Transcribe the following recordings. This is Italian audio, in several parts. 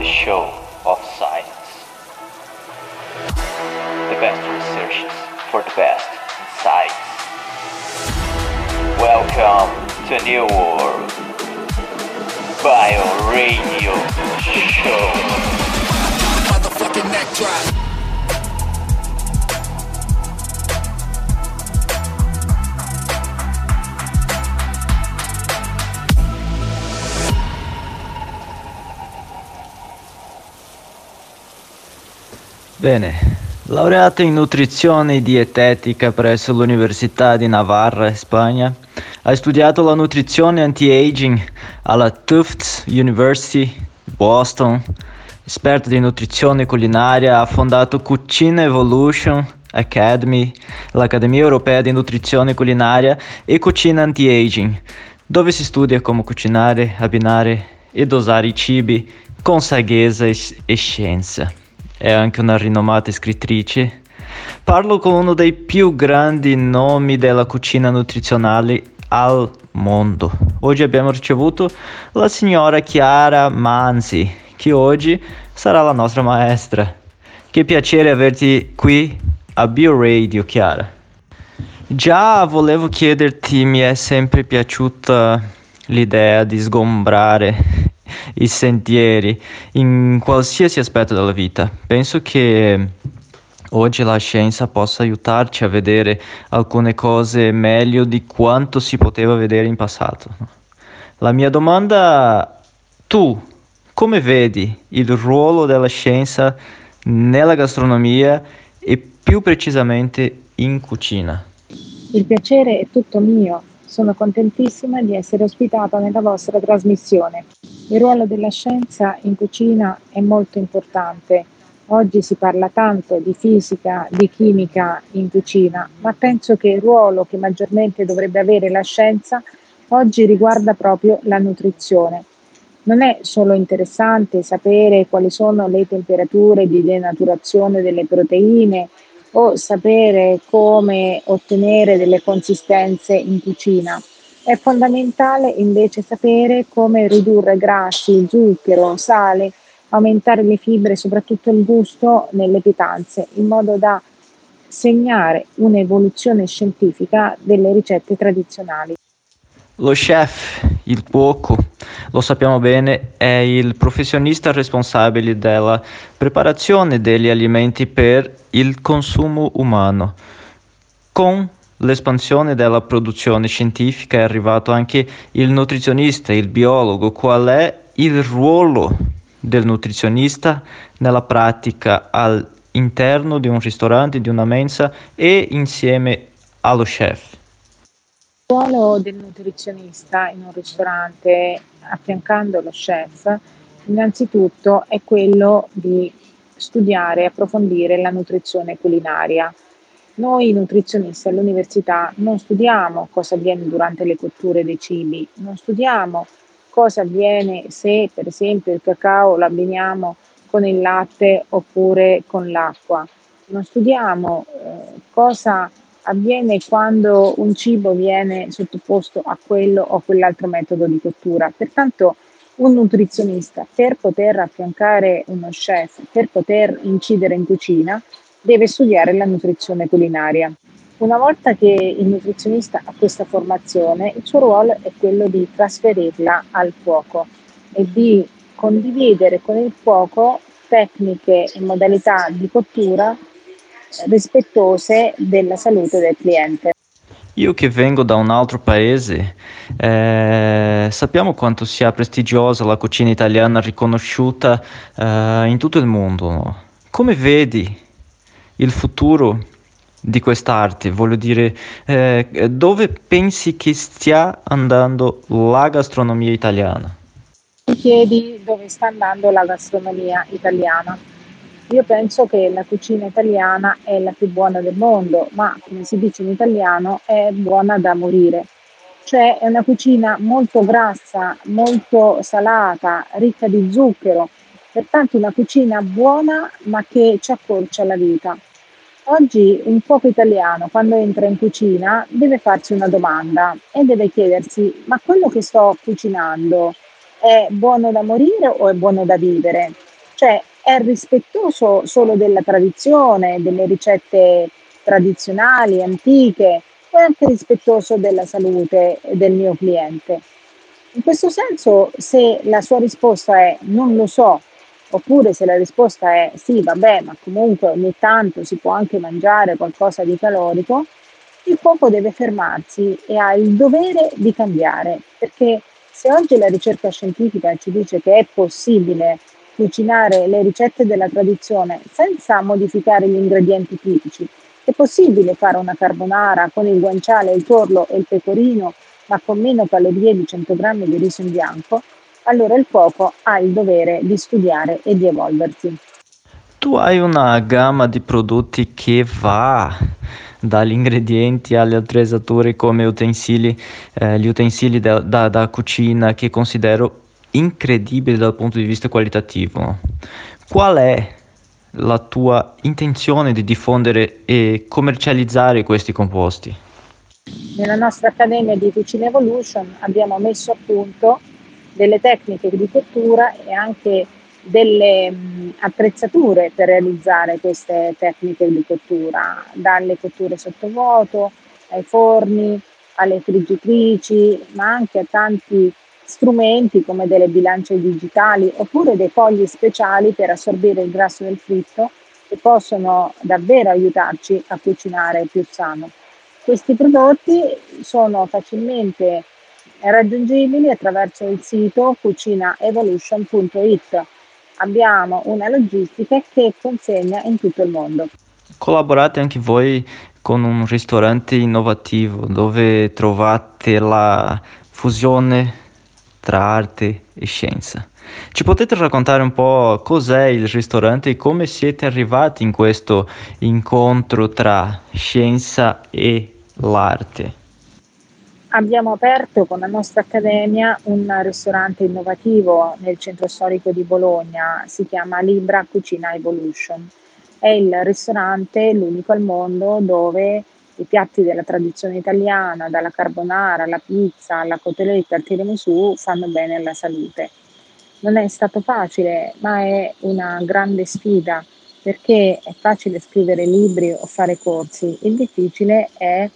the show of science. The best researches for the best insights. Welcome to a new world. Bio Radio Show. Bene, laureata in nutrizione e dietetica presso l'Università di Navarra, Spagna, ha studiato la nutrizione anti-aging alla Tufts University, Boston. Esperta di nutrizione culinaria, ha fondato Cucina Evolution Academy, l'Accademia Europea di Nutrizione Culinaria e Cucina Anti-Aging, dove si studia come cucinare, abbinare e dosare i cibi con saggezza e scienza è anche una rinomata scrittrice. Parlo con uno dei più grandi nomi della cucina nutrizionale al mondo. Oggi abbiamo ricevuto la signora Chiara Manzi, che oggi sarà la nostra maestra. Che piacere averti qui a BioRadio, Chiara. Già volevo chiederti, mi è sempre piaciuta l'idea di sgombrare i sentieri in qualsiasi aspetto della vita. Penso che oggi la scienza possa aiutarci a vedere alcune cose meglio di quanto si poteva vedere in passato. La mia domanda, tu come vedi il ruolo della scienza nella gastronomia e più precisamente in cucina? Il piacere è tutto mio. Sono contentissima di essere ospitata nella vostra trasmissione. Il ruolo della scienza in cucina è molto importante. Oggi si parla tanto di fisica, di chimica in cucina, ma penso che il ruolo che maggiormente dovrebbe avere la scienza oggi riguarda proprio la nutrizione. Non è solo interessante sapere quali sono le temperature di denaturazione delle proteine o sapere come ottenere delle consistenze in cucina è fondamentale invece sapere come ridurre grassi, zucchero, sale, aumentare le fibre e soprattutto il gusto nelle pietanze, in modo da segnare un'evoluzione scientifica delle ricette tradizionali. Lo chef, il cuoco, lo sappiamo bene, è il professionista responsabile della preparazione degli alimenti per il consumo umano, con l'espansione della produzione scientifica è arrivato anche il nutrizionista, il biologo. Qual è il ruolo del nutrizionista nella pratica all'interno di un ristorante, di una mensa e insieme allo chef? Il ruolo del nutrizionista in un ristorante affiancando lo chef innanzitutto è quello di studiare e approfondire la nutrizione culinaria noi nutrizionisti all'università non studiamo cosa avviene durante le cotture dei cibi, non studiamo cosa avviene se per esempio il cacao lo abbiniamo con il latte oppure con l'acqua, non studiamo eh, cosa avviene quando un cibo viene sottoposto a quello o quell'altro metodo di cottura. Pertanto un nutrizionista per poter affiancare uno chef, per poter incidere in cucina, deve studiare la nutrizione culinaria. Una volta che il nutrizionista ha questa formazione, il suo ruolo è quello di trasferirla al fuoco e di condividere con il fuoco tecniche e modalità di cottura rispettose della salute del cliente. Io che vengo da un altro paese, eh, sappiamo quanto sia prestigiosa la cucina italiana riconosciuta eh, in tutto il mondo. Come vedi il futuro di quest'arte? Voglio dire, eh, dove pensi che stia andando la gastronomia italiana? Mi chiedi dove sta andando la gastronomia italiana. Io penso che la cucina italiana è la più buona del mondo, ma come si dice in italiano è buona da morire. Cioè è una cucina molto grassa, molto salata, ricca di zucchero, pertanto una cucina buona ma che ci accorcia la vita. Oggi un cuoco italiano quando entra in cucina deve farsi una domanda e deve chiedersi ma quello che sto cucinando è buono da morire o è buono da vivere? Cioè è rispettoso solo della tradizione, delle ricette tradizionali, antiche, o è anche rispettoso della salute del mio cliente. In questo senso, se la sua risposta è non lo so, oppure se la risposta è sì, vabbè, ma comunque ogni tanto si può anche mangiare qualcosa di calorico, il cuoco deve fermarsi e ha il dovere di cambiare, perché se oggi la ricerca scientifica ci dice che è possibile cucinare le ricette della tradizione senza modificare gli ingredienti tipici, è possibile fare una carbonara con il guanciale, il torlo e il pecorino, ma con meno calorie di 100 grammi di riso in bianco, allora il cuoco ha il dovere di studiare e di evolversi. Tu hai una gamma di prodotti che va dagli ingredienti alle attrezzature come utensili, eh, gli utensili da, da, da cucina che considero incredibili dal punto di vista qualitativo. Qual è la tua intenzione di diffondere e commercializzare questi composti? Nella nostra Accademia di Cucina Evolution abbiamo messo a punto delle tecniche di cottura e anche delle mh, attrezzature per realizzare queste tecniche di cottura, dalle cotture sottovuoto ai forni, alle friggitrici, ma anche a tanti strumenti come delle bilance digitali oppure dei fogli speciali per assorbire il grasso del fritto che possono davvero aiutarci a cucinare più sano. Questi prodotti sono facilmente raggiungibili attraverso il sito cucinaevolution.it. Abbiamo una logistica che consegna in tutto il mondo. Collaborate anche voi con un ristorante innovativo dove trovate la fusione tra arte e scienza. Ci potete raccontare un po' cos'è il ristorante e come siete arrivati in questo incontro tra scienza e l'arte? Abbiamo aperto con la nostra accademia un ristorante innovativo nel centro storico di Bologna, si chiama Libra Cucina Evolution. È il ristorante, l'unico al mondo, dove i piatti della tradizione italiana, dalla carbonara alla pizza, alla cotoletta, al tiramisù, fanno bene alla salute. Non è stato facile, ma è una grande sfida perché è facile scrivere libri o fare corsi, il difficile è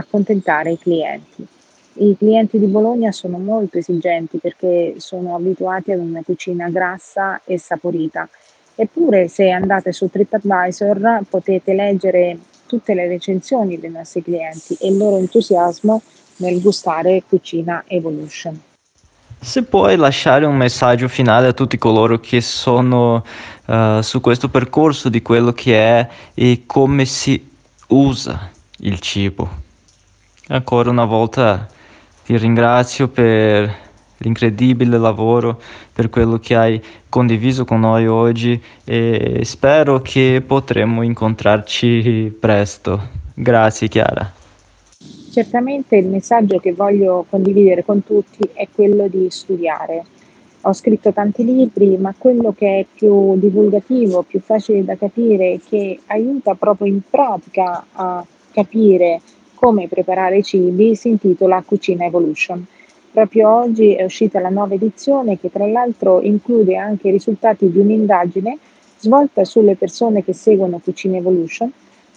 accontentare i clienti. I clienti di Bologna sono molto esigenti perché sono abituati ad una cucina grassa e saporita. Eppure se andate su TripAdvisor potete leggere tutte le recensioni dei nostri clienti e il loro entusiasmo nel gustare Cucina Evolution. Se puoi lasciare un messaggio finale a tutti coloro che sono uh, su questo percorso di quello che è e come si usa il cibo. Ancora una volta ti ringrazio per l'incredibile lavoro, per quello che hai condiviso con noi oggi e spero che potremo incontrarci presto. Grazie Chiara. Certamente il messaggio che voglio condividere con tutti è quello di studiare. Ho scritto tanti libri, ma quello che è più divulgativo, più facile da capire, che aiuta proprio in pratica a capire come preparare i cibi si intitola Cucina Evolution. Proprio oggi è uscita la nuova edizione che tra l'altro include anche i risultati di un'indagine svolta sulle persone che seguono Cucina Evolution,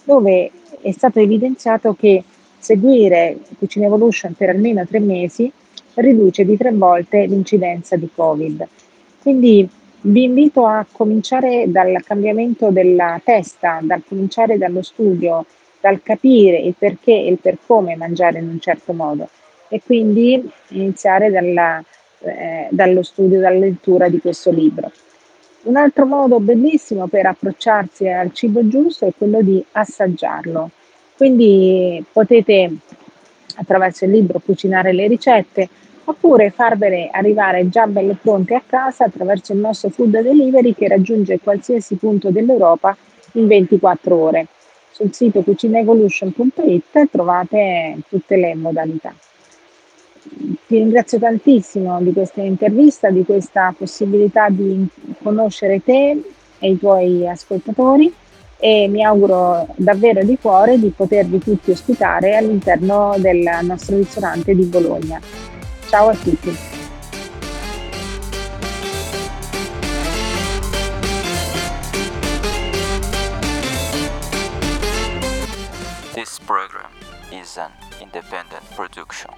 dove è stato evidenziato che seguire Cucina Evolution per almeno tre mesi riduce di tre volte l'incidenza di Covid. Quindi vi invito a cominciare dal cambiamento della testa, dal cominciare dallo studio, dal capire il perché e il per come mangiare in un certo modo e quindi iniziare dalla, eh, dallo studio, dalla lettura di questo libro. Un altro modo bellissimo per approcciarsi al cibo giusto è quello di assaggiarlo. Quindi potete attraverso il libro cucinare le ricette oppure farvele arrivare già belle pronte a casa attraverso il nostro food delivery che raggiunge qualsiasi punto dell'Europa in 24 ore. Sul sito cucinaevolution.it trovate tutte le modalità. Ti ringrazio tantissimo di questa intervista, di questa possibilità di conoscere te e i tuoi ascoltatori e mi auguro davvero di cuore di potervi tutti ospitare all'interno del nostro ristorante di Bologna. Ciao a tutti. Program is an independent production.